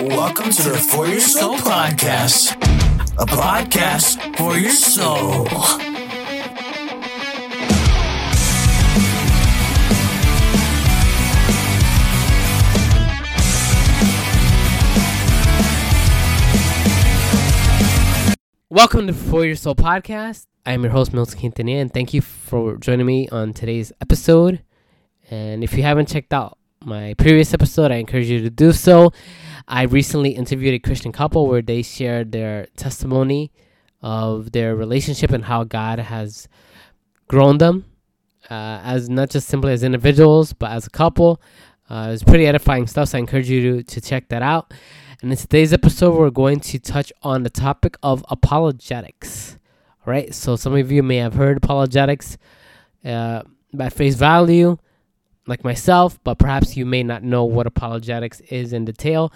Welcome to the For Your Soul podcast, a podcast for your soul. Welcome to For Your Soul podcast. I am your host, Milton Quintanilla, and thank you for joining me on today's episode. And if you haven't checked out my previous episode, I encourage you to do so. I recently interviewed a Christian couple where they shared their testimony of their relationship and how God has grown them uh, as not just simply as individuals, but as a couple. Uh, it's pretty edifying stuff, so I encourage you to, to check that out. And in today's episode, we're going to touch on the topic of apologetics. All right, so some of you may have heard apologetics uh, by face value, like myself, but perhaps you may not know what apologetics is in detail.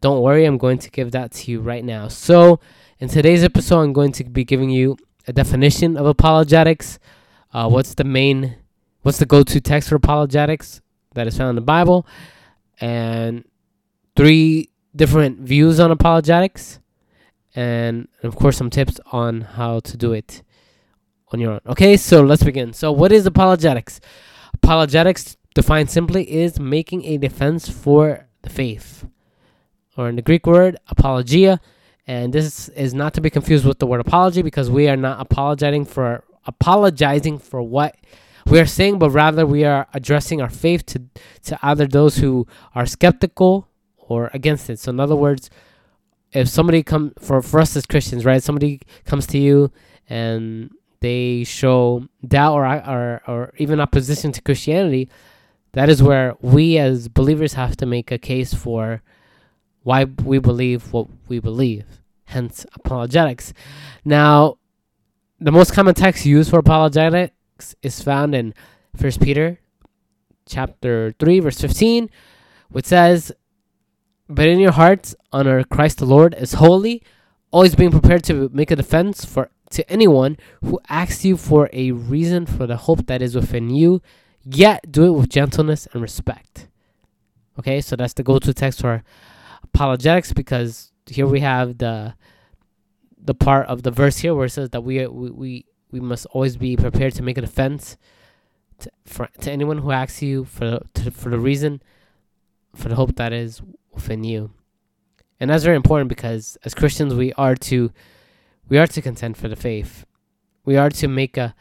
Don't worry, I'm going to give that to you right now. So, in today's episode, I'm going to be giving you a definition of apologetics. Uh, what's the main, what's the go-to text for apologetics that is found in the Bible, and three different views on apologetics, and of course some tips on how to do it on your own. Okay, so let's begin. So, what is apologetics? Apologetics, defined simply, is making a defense for the faith, or in the Greek word, apologia. And this is not to be confused with the word apology because we are not apologizing for apologizing for what we are saying, but rather we are addressing our faith to to either those who are skeptical or against it. So in other words, if somebody come for for us as Christians, right? Somebody comes to you and they show doubt or or or even opposition to Christianity, that is where we as believers have to make a case for why we believe what we believe. Hence apologetics. Now, the most common text used for apologetics is found in First Peter chapter 3 verse 15 which says but in your hearts honor Christ the Lord as holy, always being prepared to make a defense for to anyone who asks you for a reason for the hope that is within you, yet do it with gentleness and respect. Okay, so that's the go-to text for apologetics because here we have the the part of the verse here where it says that we we we, we must always be prepared to make a defense to, for, to anyone who asks you for to, for the reason for the hope that is within you. And that's very important because as Christians we are to we are to contend for the faith. We are to make a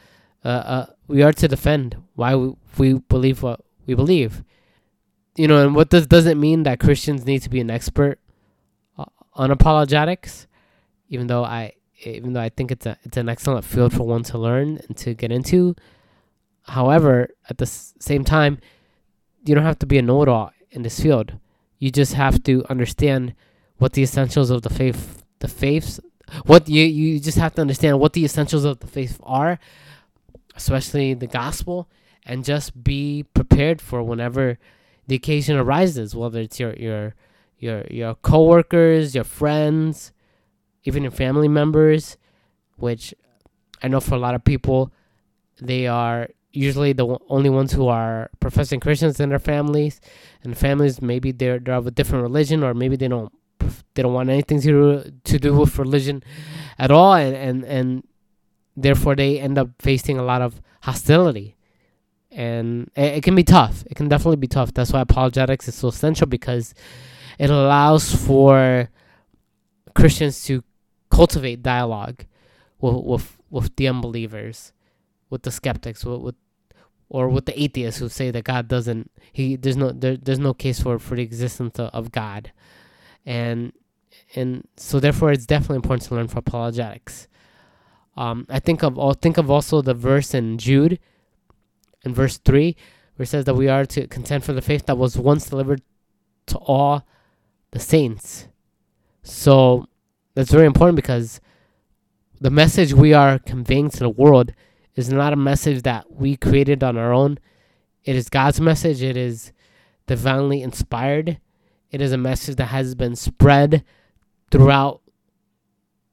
uh, uh, we are to defend why we, believe what we believe. You know, and what this doesn't mean that Christians need to be an expert uh, on apologetics, even though I even though I think it's a it's an excellent field for one to learn and to get into. However, at the s- same time, you don't have to be a know-it-all in this field. You just have to understand what the essentials of the faith, the faiths, what you you just have to understand what the essentials of the faith are, especially the gospel, and just be prepared for whenever the occasion arises, whether it's your your your your coworkers, your friends, even your family members, which I know for a lot of people, they are usually the only ones who are professing Christians in their families, and families maybe they're they're of a different religion, or maybe they don't they don't want anything to to do with religion at all, and and and therefore they end up facing a lot of hostility, and it, it can be tough. It can definitely be tough. That's why apologetics is so essential because it allows for Christians to cultivate dialogue with with, with the unbelievers, with the skeptics, with, with or with the atheists who say that God doesn't he there's no there, there's no case for for the existence of, of God, and and so therefore it's definitely important to learn for apologetics. Um, I think of all think of also the verse in Jude, in verse three, where it says that we are to contend for the faith that was once delivered to all the saints. So that's very important because the message we are conveying to the world is not a message that we created on our own. It is God's message. It is divinely inspired. It is a message that has been spread throughout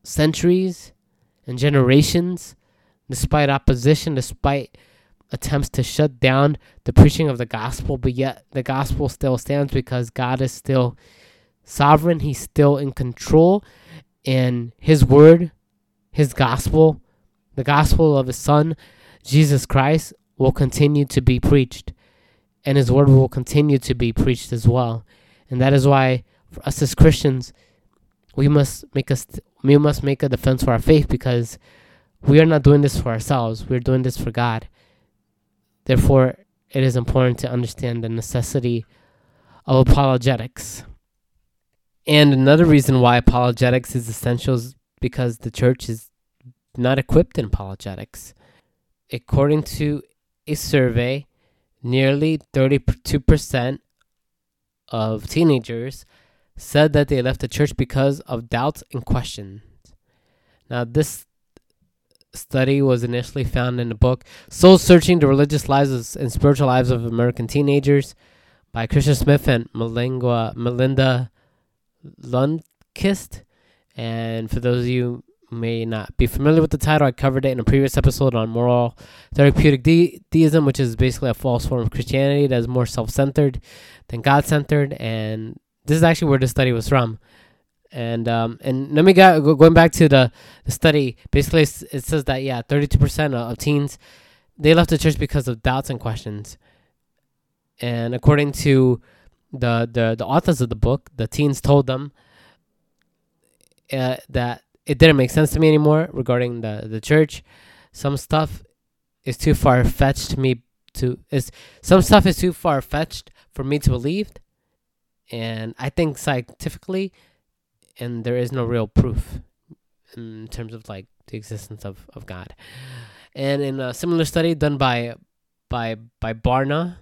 centuries and generations, despite opposition, despite attempts to shut down the preaching of the gospel, but yet the gospel still stands because God is still sovereign, He's still in control, and His word, His gospel, the gospel of His Son, Jesus Christ, will continue to be preached, and His word will continue to be preached as well. And that is why, for us as Christians, we must make us we must make a defense for our faith because we are not doing this for ourselves. We're doing this for God. Therefore, it is important to understand the necessity of apologetics. And another reason why apologetics is essential is because the church is not equipped in apologetics. According to a survey, nearly 32% of teenagers said that they left the church because of doubts and questions. Now, this study was initially found in the book Soul Searching the Religious Lives and Spiritual Lives of American Teenagers by Christian Smith and Melinda, Melinda Lundquist. And for those of you may not be familiar with the title, I covered it in a previous episode on moral therapeutic de- deism, which is basically a false form of Christianity that is more self centered than God centered. And this is actually where the study was from. And um, and let me go going back to the, the study. Basically, it says that yeah, thirty two percent of teens they left the church because of doubts and questions. And according to the the the authors of the book, the teens told them uh, that it didn't make sense to me anymore regarding the the church. Some stuff is too far fetched me to is some stuff is too far fetched for me to believe, and I think scientifically and there is no real proof in terms of like the existence of, of God. And in a similar study done by by by Barna,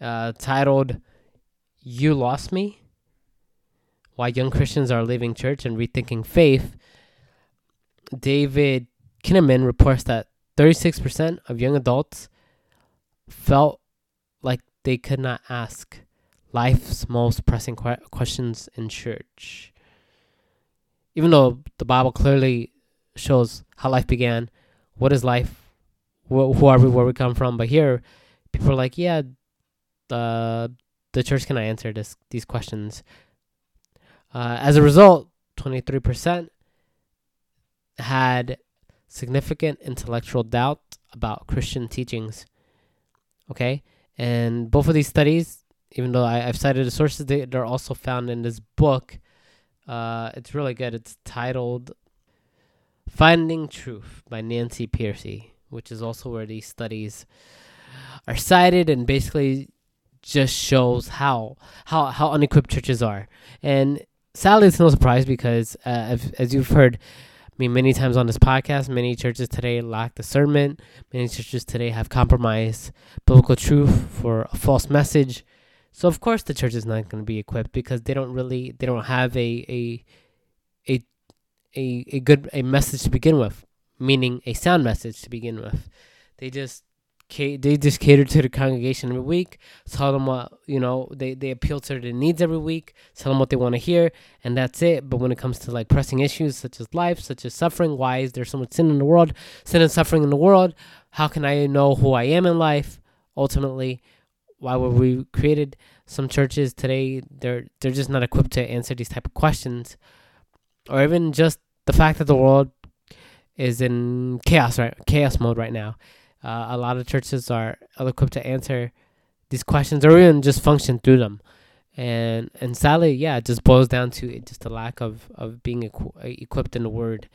uh, titled "You Lost Me: Why Young Christians Are Leaving Church and Rethinking Faith," David Kinnaman reports that 36% of young adults felt like they could not ask life's most pressing que- questions in church. Even though the Bible clearly shows how life began, what is life, wh- who are we, where we come from, but here people are like, yeah, the the church cannot answer this these questions. Uh, as a result, twenty three percent had significant intellectual doubt about Christian teachings. Okay, and both of these studies even though I, have cited the sources, they, they're also found in this book. Uh, it's really good. It's titled Finding Truth by Nancy Pearcey, which is also where these studies are cited and basically just shows how how how unequipped churches are. And sadly, it's no surprise because uh, as you've heard me many times on this podcast, many churches today lack discernment. Many churches today have compromised biblical truth for a false message. So of course the church is not going to be equipped because they don't really they don't have a a a a, a good a message to begin with, meaning a sound message to begin with. They just they just cater to the congregation every week, tell them what you know. They they appeal to their needs every week, tell them what they want to hear, and that's it. But when it comes to like pressing issues such as life, such as suffering, why is there so much sin in the world, sin and suffering in the world? How can I know who I am in life? Ultimately, why were we created? Some churches today they're they're just not equipped to answer these type of questions, or even just the fact that the world is in chaos right chaos mode right now. Uh, a lot of churches are ill-equipped to answer these questions or even just function through them, and and sadly, yeah, it just boils down to just a lack of of being equ- equipped in the Word.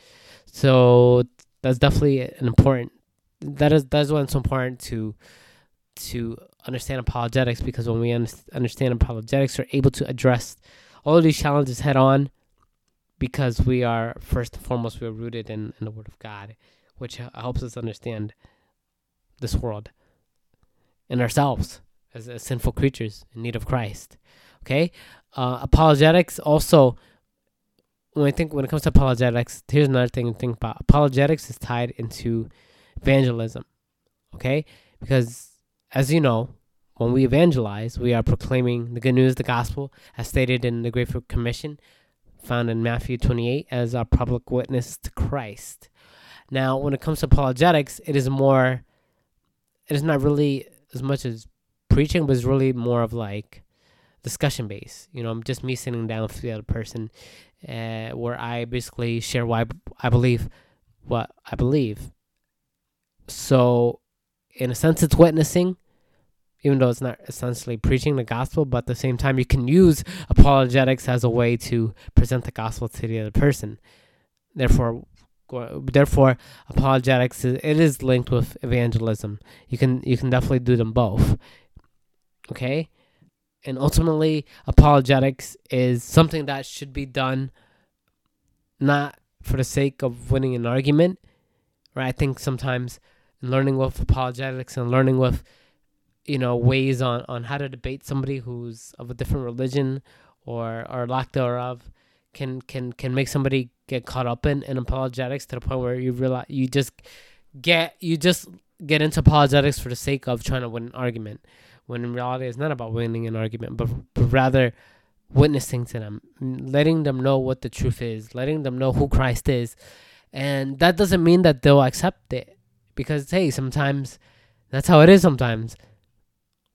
So that's definitely an important. That is that is why it's important to to understand apologetics because when we un- understand apologetics, we're able to address all of these challenges head on because we are, first and foremost, we're rooted in, in the Word of God, which helps us understand this world and ourselves as, as sinful creatures in need of Christ. Okay? Uh, apologetics also when I think when it comes to apologetics, here's another thing to think about. Apologetics is tied into evangelism. Okay? Because as you know, when we evangelize, we are proclaiming the good news, the gospel, as stated in the Great Commission, found in Matthew 28, as our public witness to Christ. Now, when it comes to apologetics, it is more, it is not really as much as preaching, but it's really more of like discussion based. You know, I'm just me sitting down with the other person, uh, where I basically share why I believe what I believe. So, in a sense, it's witnessing, even though it's not essentially preaching the gospel, but at the same time, you can use apologetics as a way to present the gospel to the other person. Therefore, therefore apologetics it is linked with evangelism. You can you can definitely do them both okay? And ultimately apologetics is something that should be done not for the sake of winning an argument right? I think sometimes learning with apologetics and learning with you know ways on on how to debate somebody who's of a different religion or or lack thereof can can can make somebody get caught up in, in apologetics to the point where you realize you just get you just get into apologetics for the sake of trying to win an argument when in reality it's not about winning an argument but, but rather witnessing to them letting them know what the truth is letting them know who christ is. And that doesn't mean that they'll accept it because hey sometimes that's how it is sometimes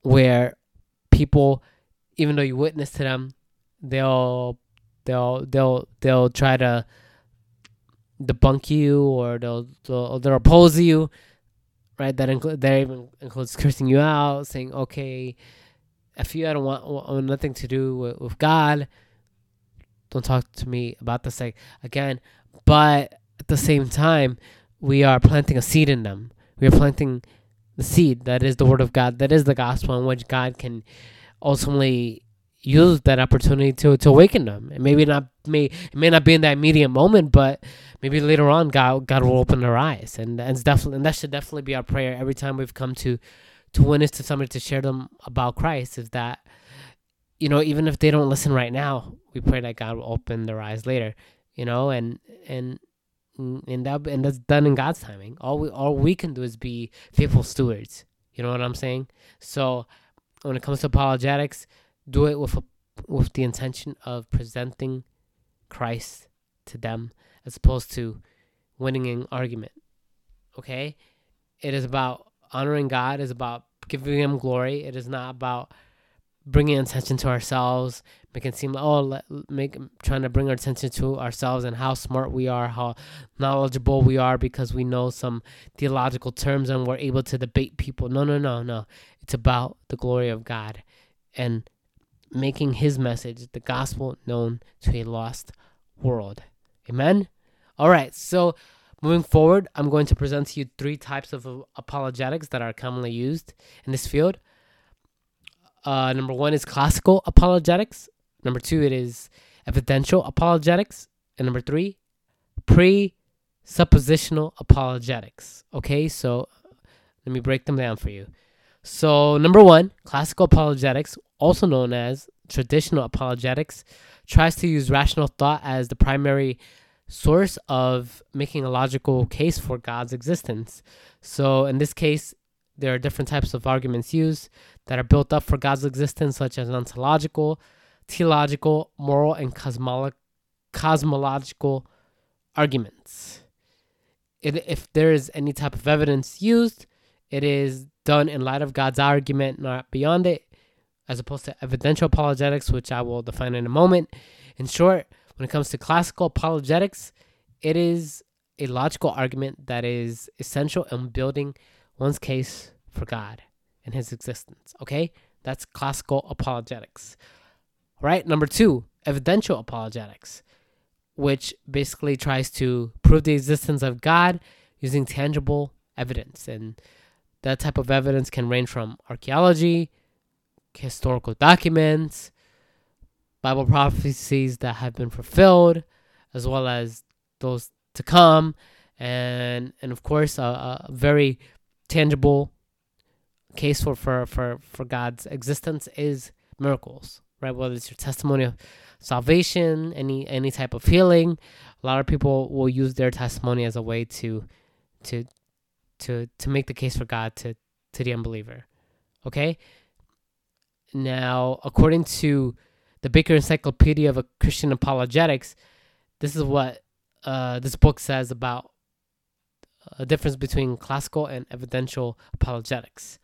where people even though you witness to them they'll they'll they'll they'll try to debunk you or they'll they'll, they'll oppose you right? That include that even includes cursing you out saying okay if you I don't want, want nothing to do with, with god. Don't talk to me about this like again. But at the same time we are planting a seed in them. We are planting the seed that is the word of god that is the gospel in which god can ultimately use that opportunity to to awaken them. And maybe not may it may not be in that immediate moment, but maybe later on God God will open their eyes. And and definitely and that should definitely be our prayer every time we've come to to witness to somebody to share them about Christ is that you know, even if they don't listen right now, we pray that God will open their eyes later, you know, and and and that and that's done in God's timing. All we all we can do is be faithful stewards. You know what I'm saying? So when it comes to apologetics, do it with a, with the intention of presenting Christ to them as opposed to winning an argument. Okay? It is about honoring God, it is about giving him glory. It is not about bringing attention to ourselves, making it seem like, oh, make trying to bring our attention to ourselves and how smart we are, how knowledgeable we are because we know some theological terms and we're able to debate people. No, no, no, no. It's about the glory of God and making his message, the gospel, known to a lost world. Amen? All right, so moving forward, I'm going to present to you three types of apologetics that are commonly used in this field. Uh, number one is classical apologetics. Number two, it is evidential apologetics. And number three, presuppositional apologetics. Okay, so let me break them down for you. So, number one, classical apologetics, also known as traditional apologetics, tries to use rational thought as the primary source of making a logical case for God's existence. So, in this case, there are different types of arguments used that are built up for God's existence, such as ontological, theological, moral, and cosmolo- cosmological arguments. It, if there is any type of evidence used, it is done in light of God's argument, not beyond it, as opposed to evidential apologetics, which I will define in a moment. In short, when it comes to classical apologetics, it is a logical argument that is essential in building one's case for God and his existence. Okay? That's classical apologetics. All right, number two, evidential apologetics, which basically tries to prove the existence of God using tangible evidence. And that type of evidence can range from archaeology, historical documents, Bible prophecies that have been fulfilled, as well as those to come, and and of course a, a very tangible case for, for for for God's existence is miracles, right? Whether it's your testimony of salvation, any any type of healing, a lot of people will use their testimony as a way to to to to make the case for God to to the unbeliever. Okay? Now, according to the Baker Encyclopedia of Christian Apologetics, this is what uh, this book says about a difference between classical and evidential apologetics.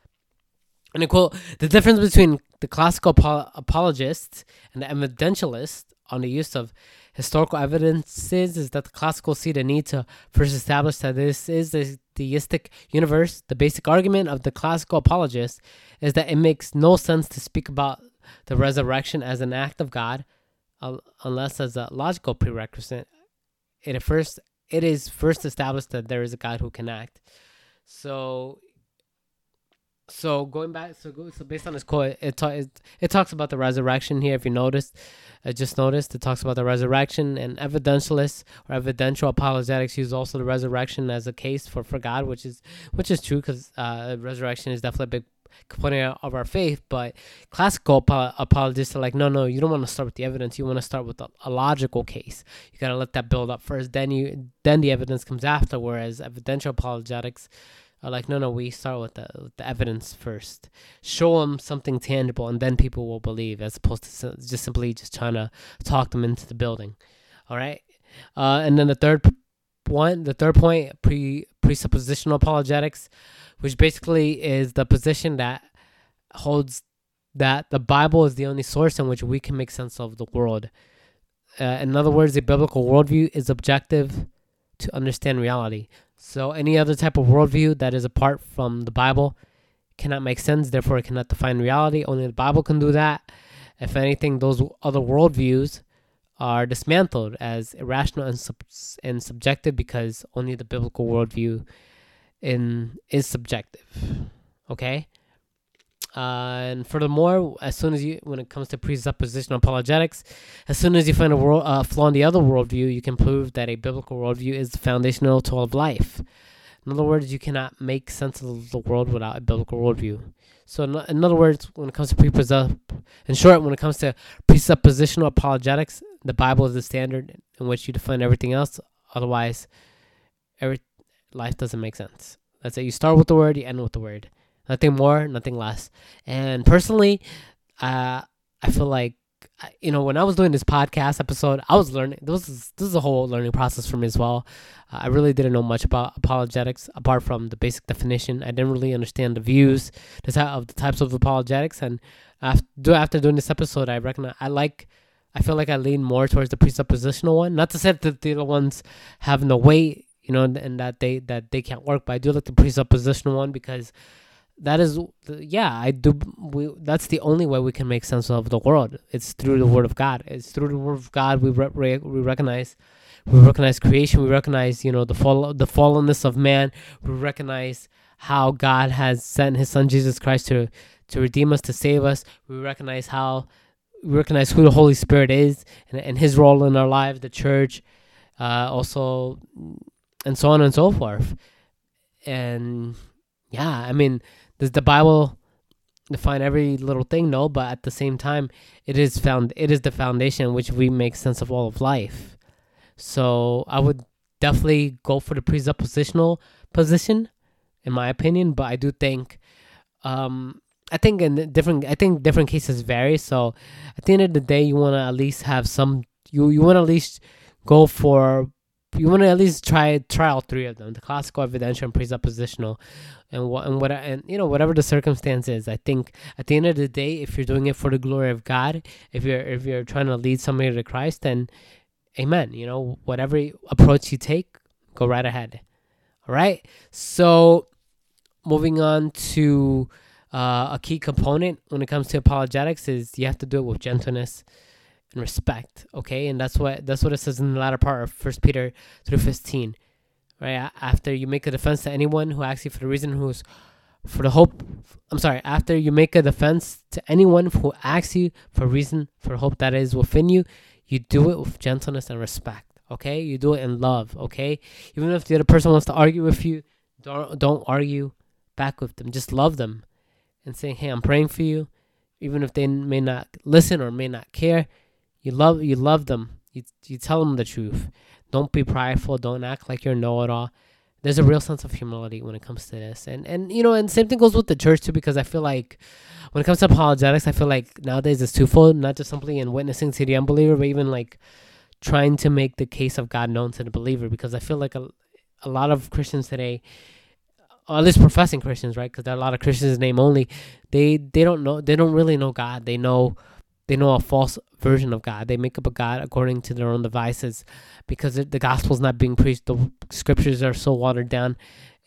And I quote the difference between the classical apol- apologists and the evidentialists on the use of historical evidences is that the classical see the need to first establish that this is a theistic universe. The basic argument of the classical apologist is that it makes no sense to speak about the resurrection as an act of God uh, unless as a logical prerequisite. It first it is first established that there is a God who can act. So so going back, so go, so based on this quote, it, it it talks about the resurrection here. If you noticed, I just noticed it talks about the resurrection and evidentialists or evidential apologetics use also the resurrection as a case for for God, which is which is true because uh, resurrection is definitely a big component of our faith. But classical apologists are like, no, no, you don't want to start with the evidence. You want to start with a, a logical case. You gotta let that build up first. Then you then the evidence comes after. Whereas evidential apologetics are like, no, no, we start with the, with the evidence first. Show them something tangible, and then people will believe, as opposed to just simply just trying to talk them into the building. All right, uh, and then the third one, the third point, pre presuppositional apologetics, which basically is the position that holds that the Bible is the only source in which we can make sense of the world. Uh, in other words, the biblical worldview is objective to understand reality. So any other type of worldview that is apart from the Bible cannot make sense, therefore it cannot define reality. Only the Bible can do that. If anything, those other worldviews are dismantled as irrational and, sub- and subjective because only the biblical worldview in is subjective. Okay? Uh, and furthermore, as soon as you, when it comes to presuppositional apologetics, as soon as you find a world, uh, flaw in the other worldview, you can prove that a biblical worldview is foundational to all of life. In other words, you cannot make sense of the world without a biblical worldview. So, in, in other words, when it comes to presupp, in short, when it comes to presuppositional apologetics, the Bible is the standard in which you define everything else. Otherwise, every life doesn't make sense. That's it. You start with the word, you end with the word nothing more, nothing less. And personally, uh, I feel like you know when I was doing this podcast episode, I was learning. This is this is a whole learning process for me as well. Uh, I really didn't know much about apologetics apart from the basic definition. I didn't really understand the views of the types of apologetics, and after after doing this episode, I recognize I like. I feel like I lean more towards the presuppositional one. Not to say that the other ones have no weight, you know, and that they that they can't work, but I do like the presuppositional one because that is yeah i do we that's the only way we can make sense of the world. It's through the word of god. It's through the word of god we re- we recognize we recognize creation. We recognize you know the fall the fallenness of man. We recognize how god has sent his son jesus christ to to redeem us to save us. We recognize how we recognize who the holy spirit is and, and his role in our lives the church uh also and so on and so forth and yeah i mean does the Bible define every little thing? No, but at the same time, it is found. It is the foundation which we make sense of all of life. So I would definitely go for the presuppositional position, in my opinion. But I do think, um, I think in different, I think different cases vary. So at the end of the day, you want to at least have some. You you want to at least go for you want to at least try try all three of them: the classical, evidential, and presuppositional, and what and what and you know whatever the circumstance is. I think at the end of the day, if you're doing it for the glory of God, if you're if you're trying to lead somebody to Christ, then Amen. You know whatever approach you take, go right ahead. All right. So moving on to uh, a key component when it comes to apologetics is you have to do it with gentleness and respect. Okay, and that's what that's what it says in the latter part of First Peter three fifteen. Right after you make a defense to anyone who asks you for the reason who's for the hope. I'm sorry. After you make a defense to anyone who asks you for reason for hope that is within you, you do it with gentleness and respect. Okay, you do it in love. Okay, even if the other person wants to argue with you, don't don't argue back with them. Just love them, and say, "Hey, I'm praying for you." Even if they may not listen or may not care, you love you love them. You you tell them the truth. Don't be prideful. Don't act like you're know-it-all. There's a real sense of humility when it comes to this, and and you know, and same thing goes with the church too. Because I feel like when it comes to apologetics, I feel like nowadays it's twofold. Not just simply in witnessing to the unbeliever, but even like trying to make the case of God known to the believer. Because I feel like a a lot of Christians today at least professing Christians, right? Because there are a lot of Christians name only. They they don't know. They don't really know God. They know they know a false version of God. They make up a God according to their own devices, because the gospel is not being preached. The scriptures are so watered down,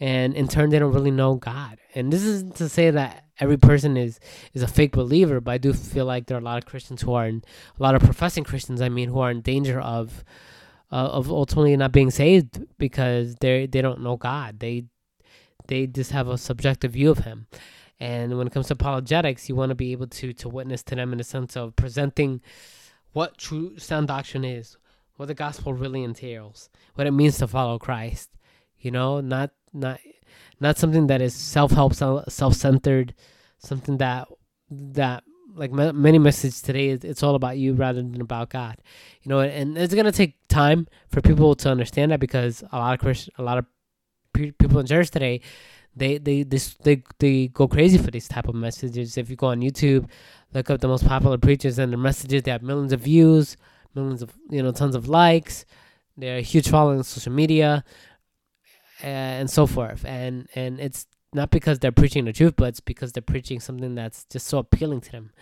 and in turn, they don't really know God. And this isn't to say that every person is is a fake believer, but I do feel like there are a lot of Christians who are in a lot of professing Christians. I mean, who are in danger of uh, of ultimately not being saved because they they don't know God. They they just have a subjective view of Him. And when it comes to apologetics, you want to be able to to witness to them in the sense of presenting what true sound doctrine is, what the gospel really entails, what it means to follow Christ. You know, not not not something that is self-help, self-centered, something that that like many messages today it's all about you rather than about god you know and it's going to take time for people to understand that because a lot of Christian, a lot of people in church today they they this they they go crazy for these type of messages if you go on youtube look up the most popular preachers and their messages they have millions of views millions of you know tons of likes they're a huge following on social media and so forth and and it's not because they're preaching the truth, but it's because they're preaching something that's just so appealing to them.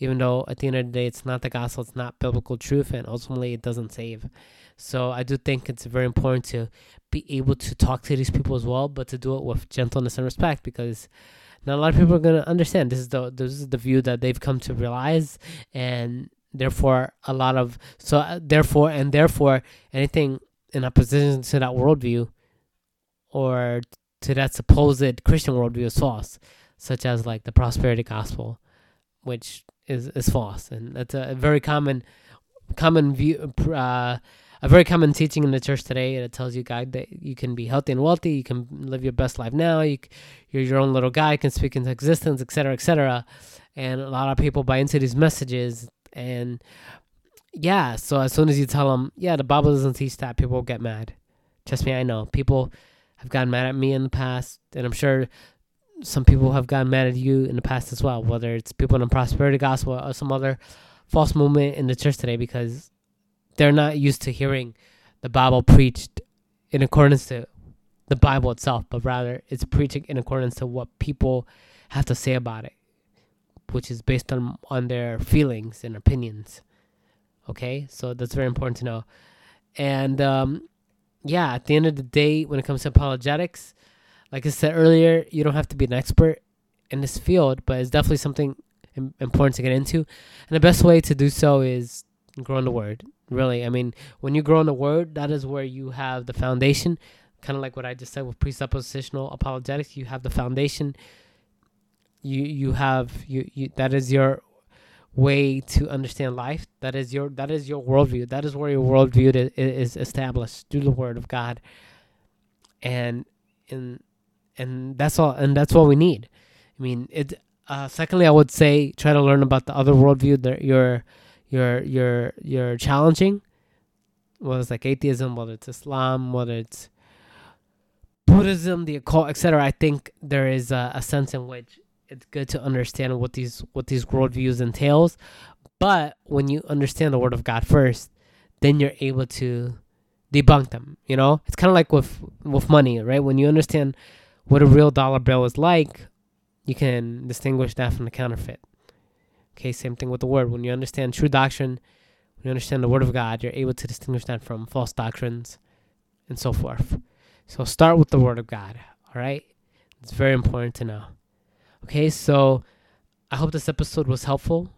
Even though at the end of the day, it's not the gospel, it's not biblical truth, and ultimately it doesn't save. So I do think it's very important to be able to talk to these people as well, but to do it with gentleness and respect because not a lot of people are gonna understand. This is the this is the view that they've come to realize, and therefore a lot of so uh, therefore and therefore anything in opposition to that worldview or to that supposed Christian worldview is false, such as like the prosperity gospel, which is is false, and that's a very common common view. Uh, a very common teaching in the church today that tells you guy that you can be healthy and wealthy, you can live your best life now, you, you're your own little guy, can speak into existence, etc., etc. And a lot of people buy into these messages, and yeah, so as soon as you tell them, yeah, the Bible doesn't teach that, people get mad. Trust me, I know people have gotten mad at me in the past, and I'm sure some people have gotten mad at you in the past as well, whether it's people in the prosperity gospel or some other false movement in the church today, because they're not used to hearing the Bible preached in accordance to the Bible itself, but rather it's preaching in accordance to what people have to say about it, which is based on on their feelings and opinions. Okay, so that's very important to know. And um, yeah, at the end of the day, when it comes to apologetics, like I said earlier, you don't have to be an expert in this field, but it's definitely something important to get into. And the best way to do so is grow in the Word. Really, I mean, when you grow in the Word, that is where you have the foundation. Kind of like what I just said with presuppositional apologetics, you have the foundation. You you have you, you that is your way to understand life. That is your that is your worldview. That is where your worldview is, established through the Word of God, and and and that's all. And that's what we need. I mean, it. Uh, secondly, I would say try to learn about the other worldview that you're you're you're you're challenging. Whether it's like atheism, whether it's Islam, whether it's Buddhism, the occult, etc. I think there is a, a sense in which it's good to understand what these what these worldviews entails. But when you understand the word of God first, then you're able to debunk them. You know, it's kind of like with with money, right? When you understand what a real dollar bill is like, you can distinguish that from the counterfeit. Okay, same thing with the word. When you understand true doctrine, when you understand the word of God, you're able to distinguish that from false doctrines and so forth. So start with the word of God. All right, it's very important to know. Okay, so I hope this episode was helpful.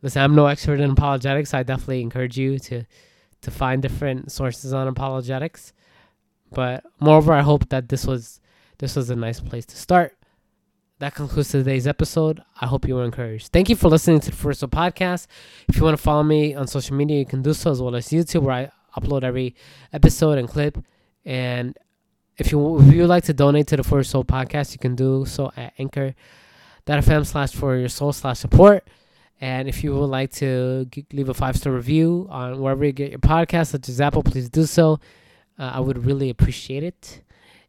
Listen, I'm no expert in apologetics. I definitely encourage you to to find different sources on apologetics. But moreover, I hope that this was this was a nice place to start. That concludes today's episode. I hope you were encouraged. Thank you for listening to the First Podcast. If you want to follow me on social media, you can do so as well as YouTube, where I upload every episode and clip. And if you if you would like to donate to the For Your Soul podcast, you can do so at anchor.fm slash for your soul slash support. And if you would like to leave a five star review on wherever you get your podcast, such as Apple, please do so. Uh, I would really appreciate it.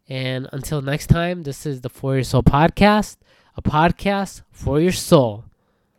And until next time, this is the For Your Soul podcast, a podcast for your soul.